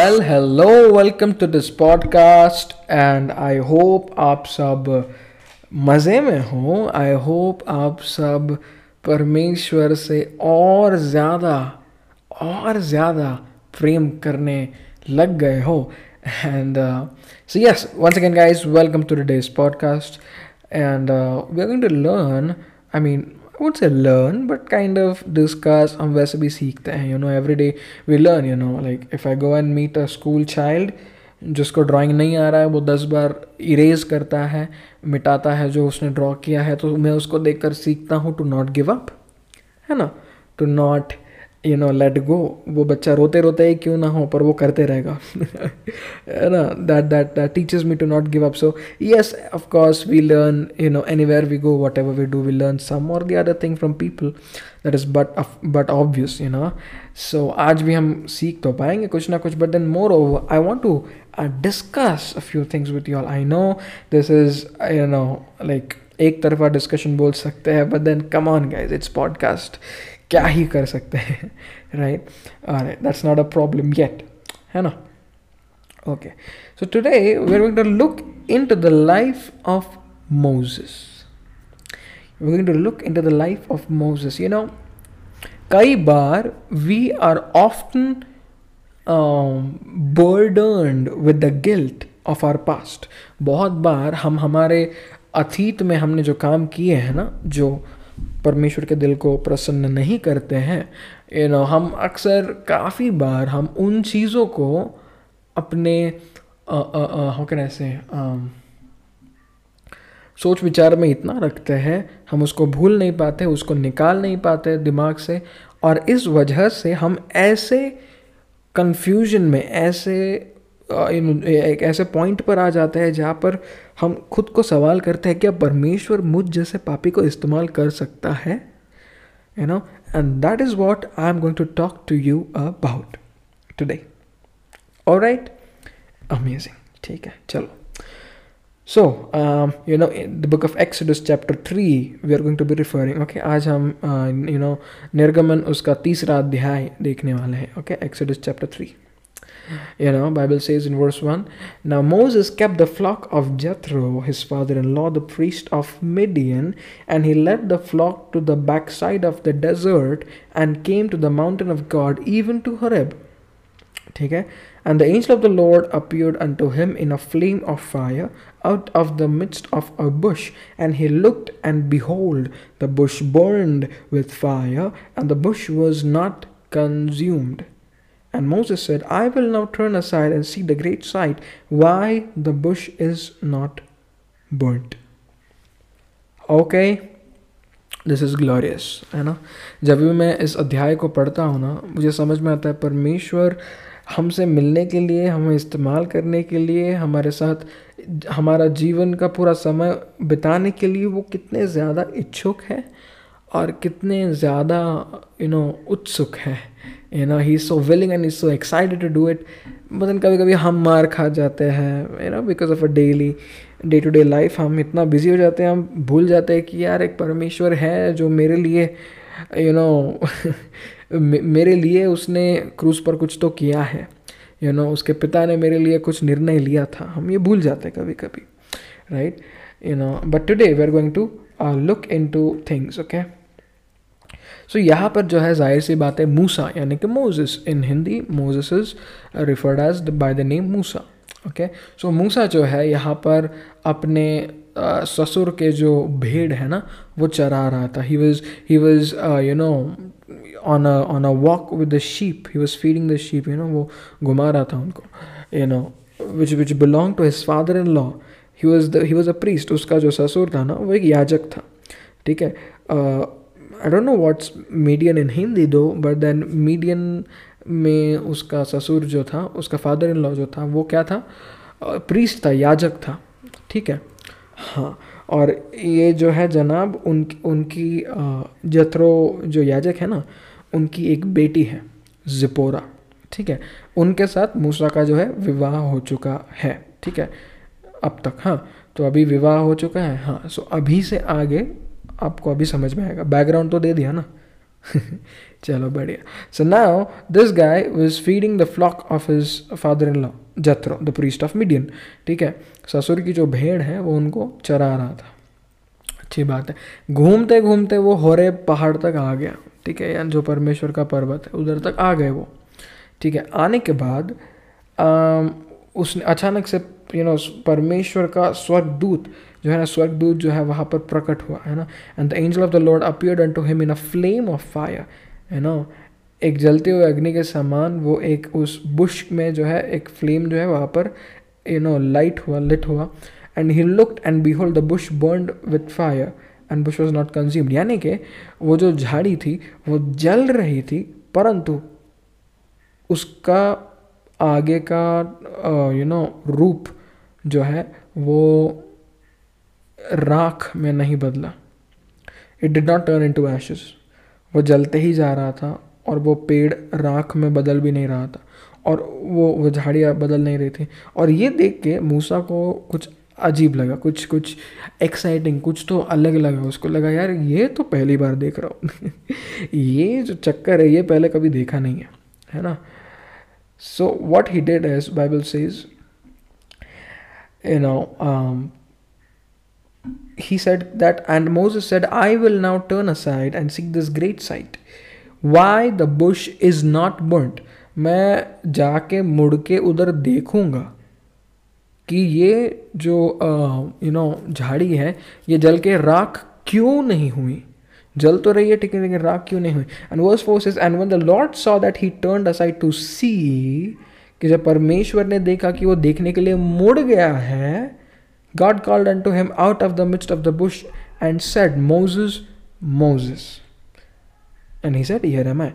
Well hello welcome to this podcast and I hope आप सब मज़े में हो। आई होप आप सब परमेश्वर से और ज़्यादा और ज़्यादा प्रेम करने लग गए हो। And so yes once again guys welcome to the days podcast and we are going to learn I mean won't say learn, but kind of discuss. हम वैसे भी सीखते हैं you know every day we learn you know like if I go and meet a school child जिसको drawing नहीं आ रहा है वो दस बार इरेज करता है मिटाता है जो उसने ड्रॉ किया है तो मैं उसको देख कर सीखता हूँ टू नॉट गिव अप है ना to not you know let go वो बच्चा रोते रोते ही क्यों ना हो, पर वो करते रहेगा। है ना? That that that teachers me to not give up so yes of course we learn you know anywhere we go whatever we do we learn some और the other thing from people that is but but obvious you know so आज भी हम सीख तो पाएँगे कुछ ना कुछ but then moreover I want to discuss a few things with you all I know this is you know like एक तरफा डिस्कशन बोल सकते हैं but then come on guys it's podcast क्या ही कर सकते हैं right that's not a problem yet है ना? Okay so today we are to look into the life of Moses to look into the life of Moses you know कई बार we are often burdened with the guilt of our past बहुत बार हम हमारे अतीत में हमने जो काम किए हैं ना, जो परमेश्वर के दिल को प्रसन्न नहीं करते हैं। यू नो हम अक्सर काफ़ी बार हम उन चीज़ों को अपने हाउ कैन ऐसे सोच विचार में इतना रखते हैं, हम उसको भूल नहीं पाते, उसको निकाल नहीं पाते दिमाग से, और इस वजह से हम ऐसे कंफ्यूजन में, ऐसे एक ऐसे पॉइंट पर आ जाता है जहाँ पर हम खुद को सवाल करते हैं, क्या परमेश्वर मुझ जैसे पापी को इस्तेमाल कर सकता है? You know and that is what I am going to talk to you about today और राइट अमेजिंग ठीक है, चलो। So you know the book of Exodus chapter three we are going to be referring okay आज हम you know निर्गमन उसका तीसरा अध्याय देखने वाले हैं okay Exodus chapter three You know, Bible says in verse 1, Now Moses kept the flock of Jethro, his father-in-law, the priest of Midian, and he led the flock to the backside of the desert and came to the mountain of God, even to Horeb. Okay? And the angel of the Lord appeared unto him in a flame of fire out of the midst of a bush. And he looked, and behold, the bush burned with fire, and the bush was not consumed. And Moses said, I will now turn aside and see the great sight, why? The bush is not burnt. Okay, this is glorious है ना? जब भी मैं इस अध्याय को पढ़ता हूँ ना मुझे समझ में आता है परमेश्वर हमसे मिलने के लिए हमें इस्तेमाल करने के लिए हमारे साथ हमारा जीवन का पूरा समय बिताने के लिए वो कितने ज़्यादा इच्छुक है और कितने ज़्यादा यू नो उत्सुक है। You know he is so willing and is so excited to do it but कभी कभी हम मार खा जाते हैं you know because of a daily day to day life हम इतना बिज़ी हो जाते हैं, हम भूल जाते हैं कि यार एक परमेश्वर है जो मेरे लिए यू नो मेरे लिए उसने क्रूज पर कुछ तो किया है। यू नो उसके पिता ने मेरे लिए कुछ निर्णय लिया था। हम ये भूल जाते हैं कभी कभी right you know but today we are going to look into things okay so so, यहाँ पर जो है ज़ाहिर सी बात है मूसा यानी कि Moses in Hindi Moses is referred as by the name Musa okay so Musa जो है यहाँ पर अपने ससुर के जो भेड़ है ना वो चरा रहा था। He was he was you know on on a walk with the sheep he was feeding the sheep you know वो घुमा रहा था उनको you know which which belong to his father in law he was he was a priest उसका जो ससुर था ना वो एक याजक था ठीक है? I don't know what's Midian in Hindi though but then median में उसका ससुर जो था, उसका फादर इन लॉ जो था, वो क्या था? प्रीस्ट था, याजक था, ठीक है? हाँ और ये जो है जनाब, उन, उनकी जथरो जो याजक है ना, उनकी एक बेटी है, जिपोरा, ठीक है? उनके साथ मूसा का जो है विवाह हो चुका है, ठीक है? अब तक हाँ तो अभी विवाह हो चुका है हाँ सो अभी से आगे आपको अभी समझ में आएगा। बैकग्राउंड तो दे दिया ना। चलो बढ़िया। So now this guy was feeding the flock of his father in law Jethro the priest of Midian ठीक है? ससुर की जो भेड़ है वो उनको चरा रहा था। अच्छी बात है। घूमते घूमते वो होरे पहाड़ तक आ गया। ठीक है? या जो परमेश्वर का पर्वत है उधर तक आ गए वो। ठीक है? आने के बाद आ, उसने अचानक से यू नो परमेश्वर का स्वर्गदूत जो है ना, स्वर्गदूत जो है वहाँ पर प्रकट हुआ, है ना? And the angel of the Lord appeared unto him in a flame of fire है ना? एक जलते हुए अग्नि के समान वो एक उस बुश में जो है, एक फ्लेम जो है वहाँ पर यू नो लाइट हुआ लिट हुआ। And he looked and behold the bush burn with fire and bush was not consumed यानी कि वो जो झाड़ी थी, वो जल रही थी, परंतु उसका आगे का यू नो रूप जो है, वो राख में नहीं बदला। It did not turn into ashes वो जलते ही जा रहा था और वो पेड़ राख में बदल भी नहीं रहा था और वो वो झाड़ियाँ बदल नहीं रही थी। और ये देख के मूसा को कुछ अजीब लगा, कुछ कुछ एक्साइटिंग कुछ तो अलग लगा उसको। लगा, यार, ये तो पहली बार देख रहा हूँ। ये जो चक्कर है, ये पहले कभी देखा नहीं है। है ना? So what he did as Bible says you know he said that, and moses said, i will now turn aside and seek this great sight. Why the bush is not burnt? मैं जाके मुड़ के उधर देखूँगा कि ये जो you know झाड़ी है, ये जल के राख क्यों नहीं हुई? जल तो रही है, ठीक है, लेकिन राख क्यों नहीं हुई? And verse four says and when the Lord saw that he turned aside to see कि जब परमेश्वर ने देखा कि वो देखने के लिए मुड़ गया है called and to him out of the midst of the bush and said Moses Moses and he said here am I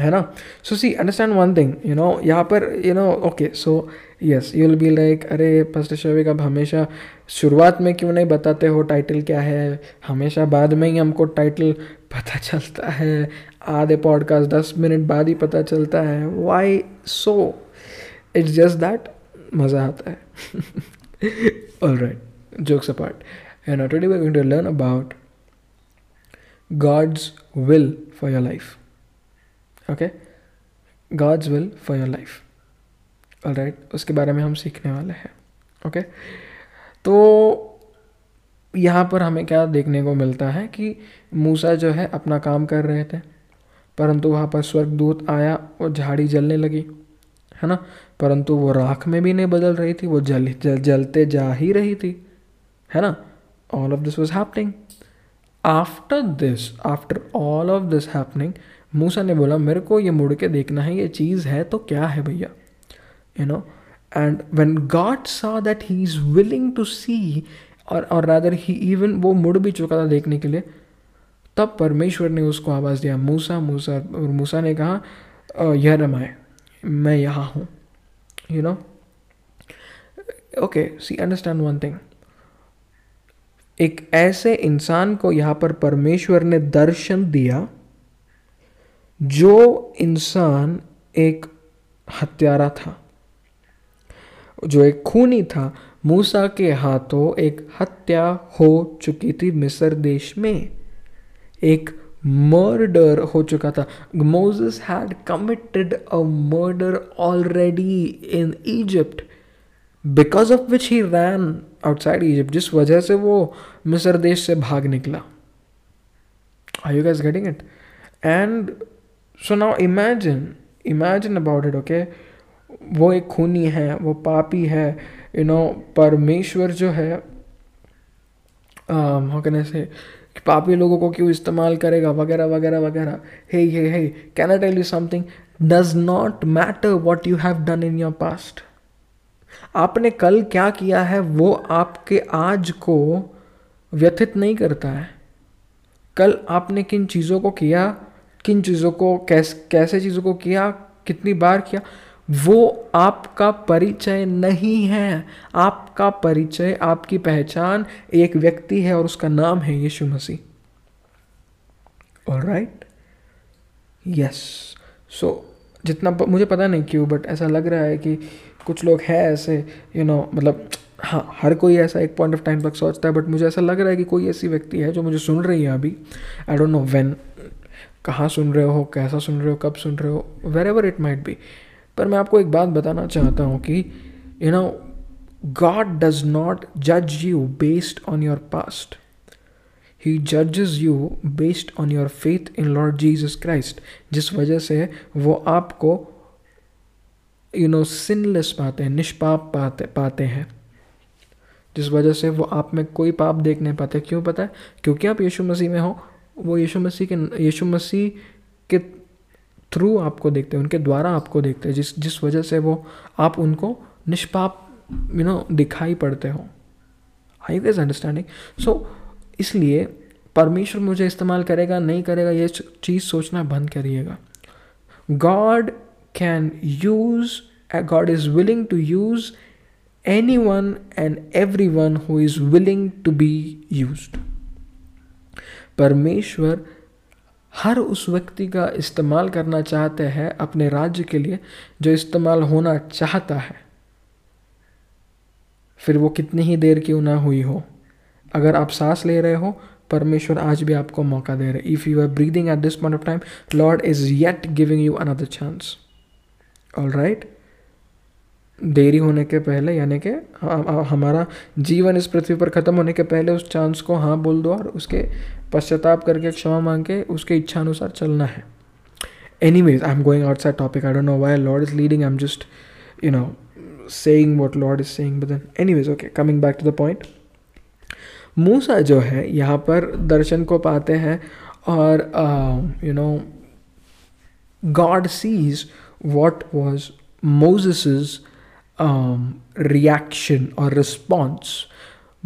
है ना? So see understand one thing you know यहाँ पर you know okay so yes you will be like अरे first शविक अब हमेशा शुरुआत में क्यों नहीं बताते हो टाइटल क्या है? हमेशा बाद में ही हमको टाइटल पता चलता है, आधे पॉडकास्ट दस मिनट बाद ही पता चलता है। Why so it's just that मज़ा आता है। Right jokes apart and today we going to learn about God's will for your life okay God's will for your life all right उसके बारे में हम सीखने वाले हैं। Okay okay? तो यहाँ पर हमें क्या देखने को मिलता है कि मूसा जो है अपना काम कर रहे थे, परंतु वहाँ पर स्वर्गदूत आया और झाड़ी जलने लगी। है ना? परंतु वो राख में भी नहीं बदल रही थी वो जल, जल जलते जा ही रही थी है ना? All of this was happening after this after all of this happening Musa ने बोला मेरे को ये मुड़ के देखना है ये चीज़ है तो क्या है भैया? You know and when God saw that he is willing to see और और रादर ही इवन वो मुड़ भी चुका था देखने के लिए तब परमेश्वर ने उसको आवाज़ दिया मूसा मूसा और मूसा ने कहा यह रमाए। मैं यहाँ हूँ you know okay see understand one thing एक ऐसे इंसान को यहाँ पर परमेश्वर ने दर्शन दिया, जो इंसान एक हत्यारा था, जो एक खूनी था। मूसा के हाथों एक हत्या हो चुकी थी मिस्र देश में। एक मर्डर हो चुका था। Moses had committed a murder already in Egypt because of which he ran outside Egypt जिस वजह से वो मिस्र देश से भाग निकला। I you guess getting it and so now imagine imagine about it okay वो एक खूनी है, वो पापी है यू नो परमेश्वर जो है हाउ कैन से पापी लोगों को क्यों इस्तेमाल करेगा, वगैरह वगैरह वगैरह। Hey hey hey can I tell you something does not matter what you have done in your past आपने कल क्या किया है, वो आपके आज को व्यथित नहीं करता है। कल आपने किन चीज़ों को किया, किन चीज़ों को, कैस, कैसे चीज़ों को किया, कितनी बार किया। वो आपका परिचय नहीं है। आपका परिचय आपकी पहचान एक व्यक्ति है और उसका नाम है यीशु मसीह। और राइट यस सो जितना मुझे पता नहीं क्यों बट ऐसा लग रहा है कि कुछ लोग हैं ऐसे यू you नो know, मतलब हाँ हर कोई ऐसा एक पॉइंट ऑफ़ टाइम तक सोचता है बट मुझे ऐसा लग रहा है कि कोई ऐसी व्यक्ति है जो मुझे सुन रही है अभी। आई डोंट नो वेन कहाँ सुन रहे हो कैसा सुन रहे हो कब सुन रहे हो where ever it might be पर मैं आपको एक बात बताना चाहता हूँ कि you know God does not जज you based on your past ही जजेस you based on your faith in Lord Jesus Christ जिस वजह से वो आपको यू नो सिनलेस पाते हैं, निष्पाप पाते पाते हैं। जिस वजह से वो आप में कोई पाप देख नहीं पाते क्यों पता है? क्योंकि आप यीशु मसीह में हो, वो यीशु मसीह के, यीशु मसीह के थ्रू आपको देखते हैं, उनके द्वारा आपको देखते हैं, जिस जिस वजह से वो, आप उनको निष्पाप यू नो दिखाई पड़ते हो। आई गेस अंडरस्टैंडिंग सो इसलिए परमेश्वर मुझे इस्तेमाल करेगा, नहीं करेगा, ये चीज़ सोचना बंद करिएगा। God can use God is willing to use anyone and everyone who is willing to be use परमेश्वर हर उस व्यक्ति का इस्तेमाल करना चाहते हैं अपने राज्य के लिए जो इस्तेमाल होना चाहता है। फिर वो कितनी ही देर क्यों ना हुई हो। अगर आप सांस ले रहे हो, परमेश्वर आज भी आपको मौका दे रहे if you are breathing at this point of time Lord is yet giving you another chance all right देरी होने के पहले, यानी कि हमारा जीवन इस पृथ्वी पर ख़त्म होने के पहले उस चांस को हाँ बोल दो और उसके पश्चाताप करके क्षमा मांग के उसके इच्छा अनुसार चलना है। Anyways I am going outside topic I don't know why Lord is leading I am just you know saying what Lord is saying but then anyways okay coming back to the point Musa जो है, यहाँ पर दर्शन को पाते हैं और you know God sees what was Moses reaction और रिस्पॉन्स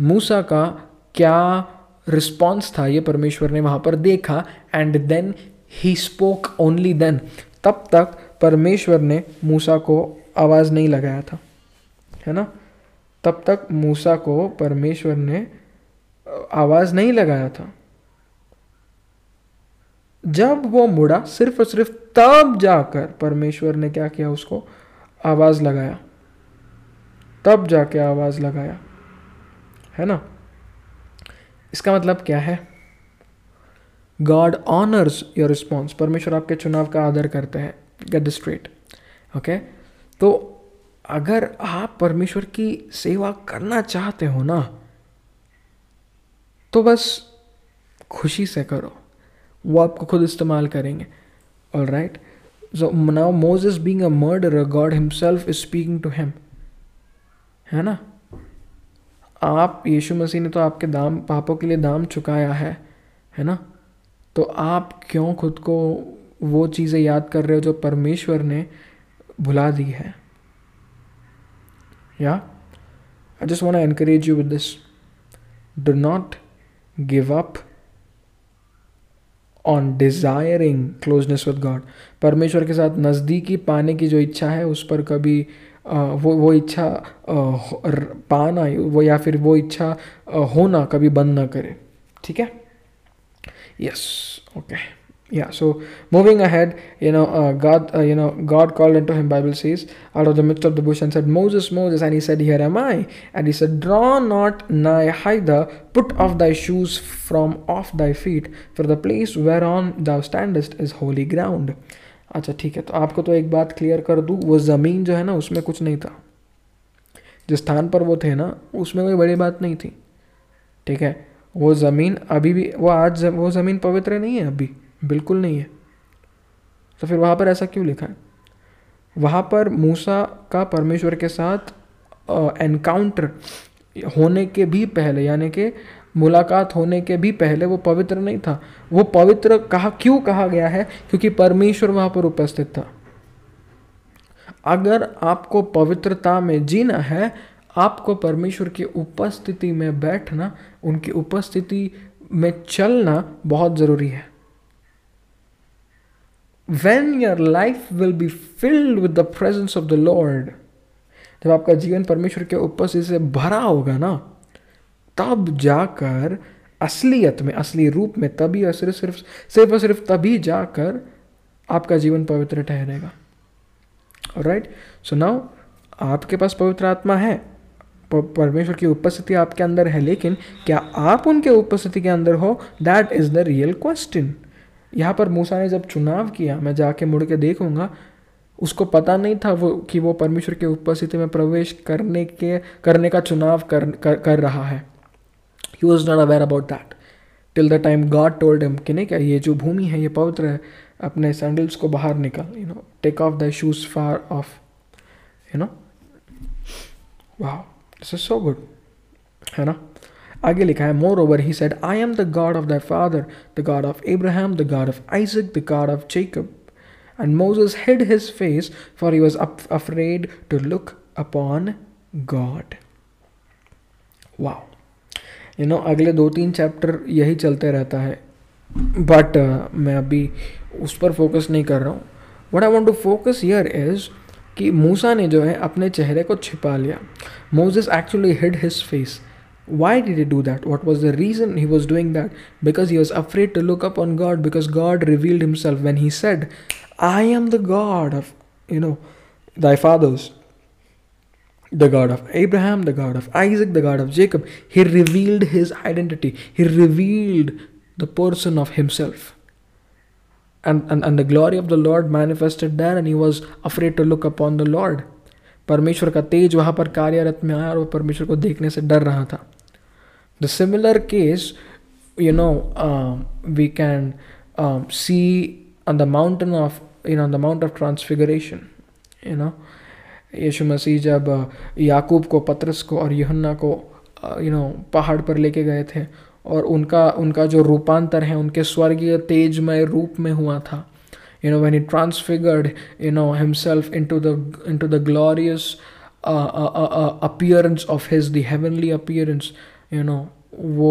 मूसा का क्या रिस्पॉन्स था ये परमेश्वर ने वहाँ पर देखा and then he spoke only then तब तक परमेश्वर ने मूसा को आवाज़ नहीं लगाया था है ना तब तक मूसा को परमेश्वर ने आवाज़ नहीं लगाया था जब वो मुड़ा, सिर्फ़ और सिर्फ़ तब जाकर परमेश्वर ने क्या किया उसको? आवाज़ लगाया। तब जाके आवाज़ लगाया। है ना? इसका मतलब क्या है? गॉड ऑनर्स योर रिस्पॉन्स परमेश्वर आपके चुनाव का आदर करते हैं। गेट स्ट्रेट ओके तो अगर आप परमेश्वर की सेवा करना चाहते हो ना तो बस खुशी से करो। वो आपको खुद इस्तेमाल करेंगे। All right so now Moses is being a murder God himself is speaking to him है ना? आप यीशु मसीह ने तो आपके दाम, पापों के लिए दाम चुकाया है है ना? तो आप क्यों खुद को वो चीज़ें याद कर रहे हो जो परमेश्वर ने भुला दी है? या? I just want encourage you with this do not give up on desiring closeness with God परमेश्वर के साथ नज़दीकी पाने की जो इच्छा है, उस पर कभी वो वो इच्छा पाना, वो या फिर वो इच्छा होना कभी बंद ना करे। ठीक है? यस ओके या so moving ahead you know God you know God called into him Bible says out of the midst of the bush and said Moses Moses and he said here am I and he said draw not nigh hither put off thy shoes from off thy feet for the place whereon thou standest is holy ground अच्छा ठीक है तो आपको तो एक बात clear कर दूँ, वो ज़मीन जो है ना, उसमें कुछ नहीं था। जिस स्थान पर वो थे ना, उसमें कोई बड़ी बात नहीं थी, ठीक है? वो ज़मीन अभी भी, वो आज वो ज़मीन पवित्र नहीं है अभी, बिल्कुल नहीं है। तो फिर वहाँ पर ऐसा क्यों लिखा है? वहाँ पर मूसा का परमेश्वर के साथ एनकाउंटर होने के भी पहले, यानी कि मुलाकात होने के भी पहले वो पवित्र नहीं था। वो पवित्र कहा, क्यों कहा गया है? क्योंकि परमेश्वर वहाँ पर उपस्थित था। अगर आपको पवित्रता में जीना है, आपको परमेश्वर की उपस्थिति में बैठना, उनकी उपस्थिति में चलना बहुत ज़रूरी है। When your life will be filled with the presence of the Lord जब आपका जीवन परमेश्वर के उपस्थिति से भरा होगा ना तब जाकर असलियत में असली रूप में तभी और सिर्फ़ सिर्फ़ सिर्फ़ और सिर्फ़ तभी जाकर आपका जीवन पवित्र ठहरेगा। राइट सो नाउ आपके पास पवित्र आत्मा है। परमेश्वर की उपस्थिति आपके अंदर है लेकिन क्या आप उनके उपस्थिति के अंदर हो? That is the real question यहाँ पर मूसा ने जब चुनाव किया मैं जाके मुड़ के देखूँगा उसको पता नहीं था वो कि वो परमेश्वर की उपस्थिति में प्रवेश करने के करने का चुनाव कर कर, कर रहा है। He was not aware about that till the time God told him कि नहीं क्या ये जो भूमि है ये पवित्र है अपने सैंडल्स को बाहर निकाल you know take off the shoes far off you know वाह दिस इज़ सो गुड है ना आगे लिखा है moreover he said I am the God of the father the God of Ibrahim the God of Isaac the God of Jacob And Moses hid his face, for he was up, afraid to look upon God. Wow. You know अगले दो तीन chapter यही चलते रहता है but uh, मैं अभी उस पर फोकस नहीं कर रहा हूँ what I want to focus here is कि मूसा ने जो है अपने चेहरे को छिपा लिया Moses actually hid his face why did he do that what was the reason he was doing that because he was afraid to look up on god because god revealed himself when he said i am the god of you know thy fathers the God of Abraham, the God of Isaac, the God of Jacob. He revealed his identity. He revealed the person of himself. And, and, and the glory of the Lord manifested there and he was afraid to look upon the Lord. परमेश्वर का तेज वहाँ पर कार्यरत में आया और वो परमेश्वर को देखने से डर रहा था the similar case you know we can see on the mountain of you know the mount of transfiguration you know यीशु मसीह जब याकूब को, पत्रस को और यहन्ना को यू नो पहाड़ पर लेके गए थे और उनका उनका जो रूपांतर है, उनके स्वर्गीय तेजमय रूप में हुआ था। You know when he transfigured you know himself into the into the glorious appearance of his the heavenly appearance you know वो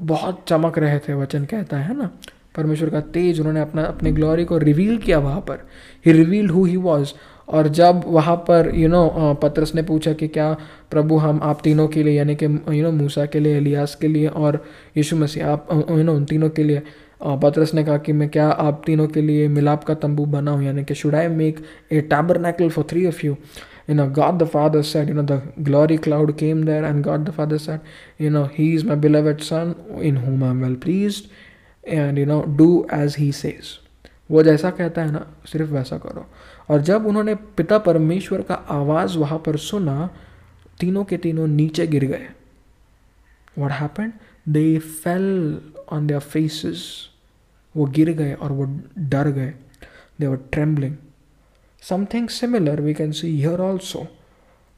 बहुत चमक रहे थे, वचन कहता है ना। परमेश्वर का तेज उन्होंने अपना, अपने ग्लोरी को रिवील किया वहाँ पर। He revealed who he was और जब वहाँ पर यू नो पत्रस ने पूछा कि क्या प्रभु हम आप तीनों के लिए, यानी कि यू नो मूसा के लिए अलियास के लिए और यीशु मसीह, आप यू नो उन तीनों के लिए पत्रस ने कहा कि मैं क्या आप तीनों के लिए मिलाप का तंबू बनाऊँ यानी कि should I make a tabor for three of you you know God the Father said you know the glory cloud came there and God the Father said you know he is my beloved son in whom I am well please and you know do as he says वो जैसा कहता है ना, सिर्फ़ वैसा करो। और जब उन्होंने पिता परमेश्वर का आवाज़ वहाँ पर सुना, तीनों के तीनों नीचे गिर गए। What happen they fell on their faces वो गिर गए और वो डर गए। They were trembling something similar we can see here also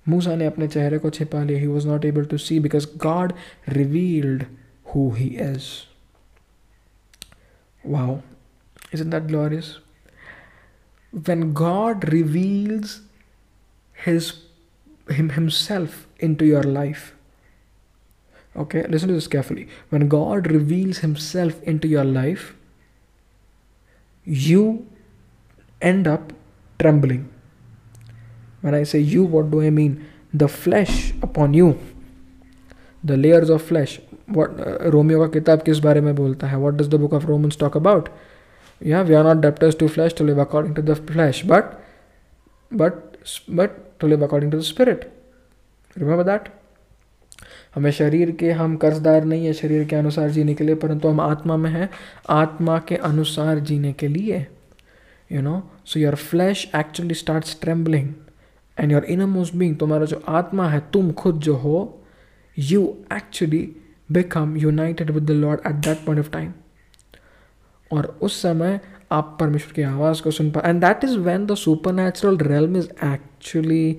मूसा ने अपने चेहरे को छिपा लिया। He was not able to see because God revealed who he is wow is in that glorious when God reveals his him himself into your life okay listen to this carefully. When god reveals himself into your life you end up trembling. When i say you what do i mean? The flesh upon you. The layers of flesh. What uh, romeo ka kitab kis bare mein bolta hai what does the book of romans talk about? Yeah, we are not debtors to flesh to live according to the flesh, but but but to live according to the spirit. Remember that? हमें शरीर के हम कर्जदार नहीं है, शरीर के अनुसार जीने के लिए, परंतु हम आत्मा में हैं। आत्मा के अनुसार जीने के लिए you know so your flesh actually start trembling and your innermost being तुम्हारा जो आत्मा है, तुम खुद जो हो you actually become united with the lord at that point of time और उस समय आप परमेश्वर की आवाज़ को सुन पा and that is when the supernatural realm is actually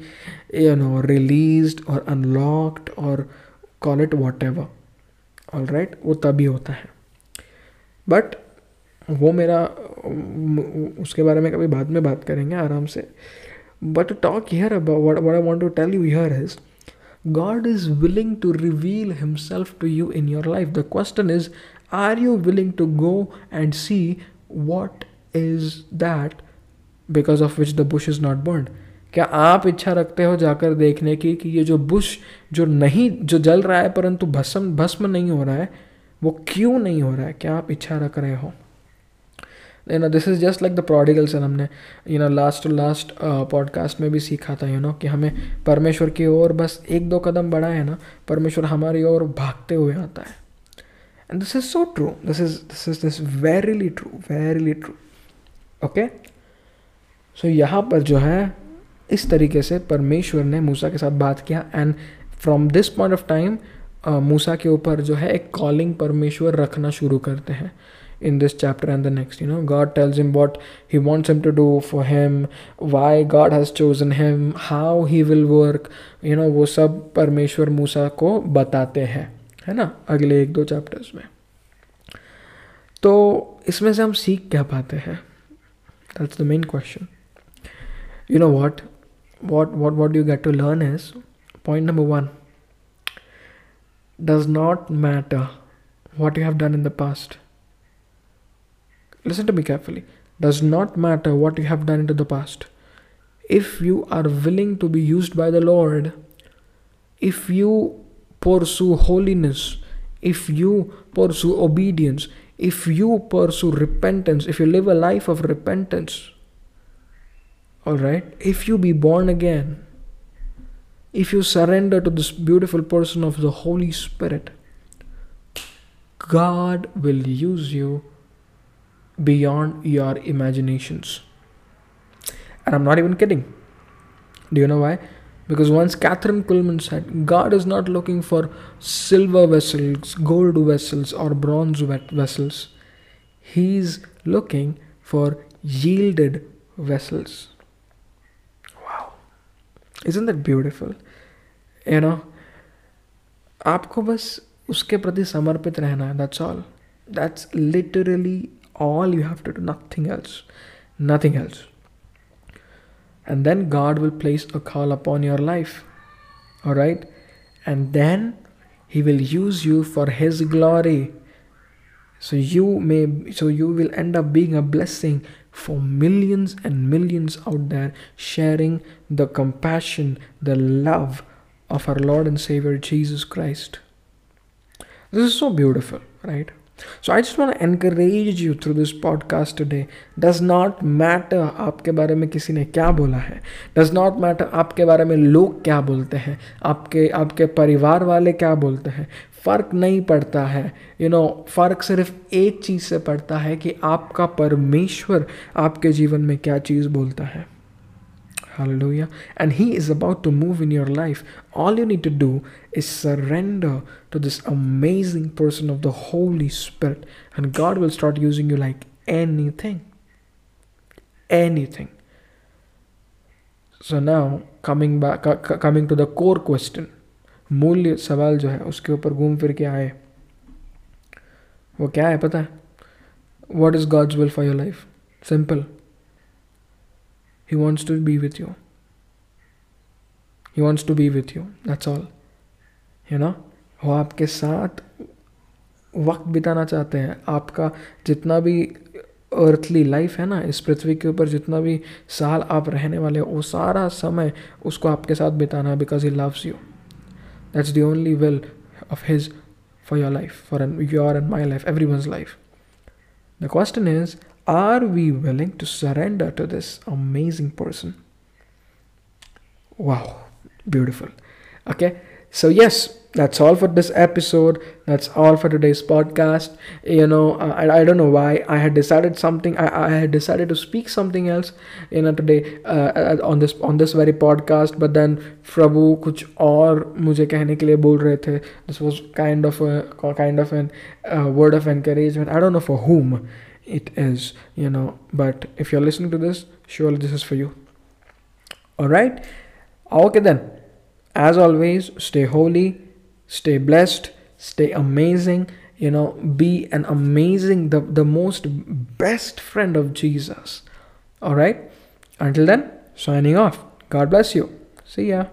you know release और अनलॉक्ड और call it whatever all right वो तभी होता है। बट वो मेरा, उसके बारे में कभी बाद में बात करेंगे आराम से। But talk here about what I want to tell you here is God is willing to reveal Himself to you in your life. The question is Are you willing to go and see what is that because of which the bush is not burned? क्या आप इच्छा रखते हो जाकर देखने की कि ये जो बुश जो नहीं जो जल रहा है परंतु भस्म भस्म नहीं हो रहा है वो क्यों नहीं हो रहा है? क्या आप इच्छा रख रहे हो? You know this is just like the prodigal son हमने you know last to last podcast में भी सीखा था यू you नो know, कि हमें परमेश्वर की ओर बस एक दो कदम बढ़ाए ना? परमेश्वर हमारी ओर भागते हुए आता है। And this is so true this is this is this verily true verily true okay so यहाँ पर जो है, इस तरीके से परमेश्वर ने मूसा के साथ बात किया। And from this point of time मूसा के ऊपर जो है, एक कॉलिंग परमेश्वर रखना शुरू करते हैं। In this chapter and the next, you know, god tells him what he wants him to do for him, why god has chosen him, how he will work you know, वो सब परमेश्वर मूसा को बताते हैं। है ना, अगले एक दो चैप्टर्स में। तो इसमें से हम सीख क्या पाते हैं? That's the main question you know what what what what you get to learn is point number one does not matter what you have done in the past listen to be carefully does not matter what you have done in to the past if you are willing to be use by the lord if you pursue holiness, if you pursue obedience, if you pursue repentance, if you live a life of repentance, all right, if you be born again, if you surrender to this beautiful person of the Holy Spirit, God will use you beyond your imaginations. And I'm not even kidding. Do you know why? Because once Catherine Kuhlman said, God is not looking for silver vessels, gold vessels, or bronze vessels. He's looking for yielded vessels. Wow. Isn't that beautiful? You know, आपको बस उसके प्रति समर्पित रहना है that's all that's literally all you have to do nothing else nothing else and then God will place a call upon your life. All right? And then He will use you for His glory. So you may, so you will end up being a blessing for millions and millions out there, sharing the compassion, the love of our Lord and Savior Jesus Christ. This is so beautiful, right? So I just want encourage you through this podcast today does not matter आपके बारे में किसी ने क्या बोला है। Does not matter आपके बारे में लोग क्या बोलते हैं। आपके आपके परिवार वाले क्या बोलते हैं। फ़र्क नहीं पड़ता है। यू नो फ़र्क सिर्फ़ एक चीज़ से पड़ता है कि आपका परमेश्वर आपके जीवन में क्या चीज़ बोलता है। Hallelujah. And He is about to move in your life. All you need to do is surrender to this amazing person of the Holy Spirit, and God will start using you like anything. Anything. So now coming back coming to the core question मूल्य सवाल जो है उसके ऊपर घूम फिर के आए वो क्या है पता है what is God's will for your life simple He wants to be with you. He wants to be with you. That's all. You know? वो आपके साथ वक्त बिताना चाहते हैं आपका जितना भी अर्थली लाइफ है ना, इस पृथ्वी के ऊपर जितना भी साल आप रहने वाले हो, वो सारा समय उसको आपके साथ बिताना है because he loves you that's the only will of his for your life for an your and my life every once life the question is Are we willing to surrender to this amazing person? Wow, beautiful. Okay, so yes, that's all for this episode. That's all for today's podcast. You know, I, I don't know why I had decided something. I, I had decided to speak something else, you know, today uh, on this on this very podcast. But then प्रभु कुछ और मुझे कहने के लिए बोल रहे थे. This was kind of a kind of an uh, word of encouragement. I don't know for whom it is you know. But if you're listening to this surely this is for you. All right okay then. As always stay holy stay blessed stay amazing you know. Be an amazing the, the most best friend of jesus. All right until then signing off. God bless you. See ya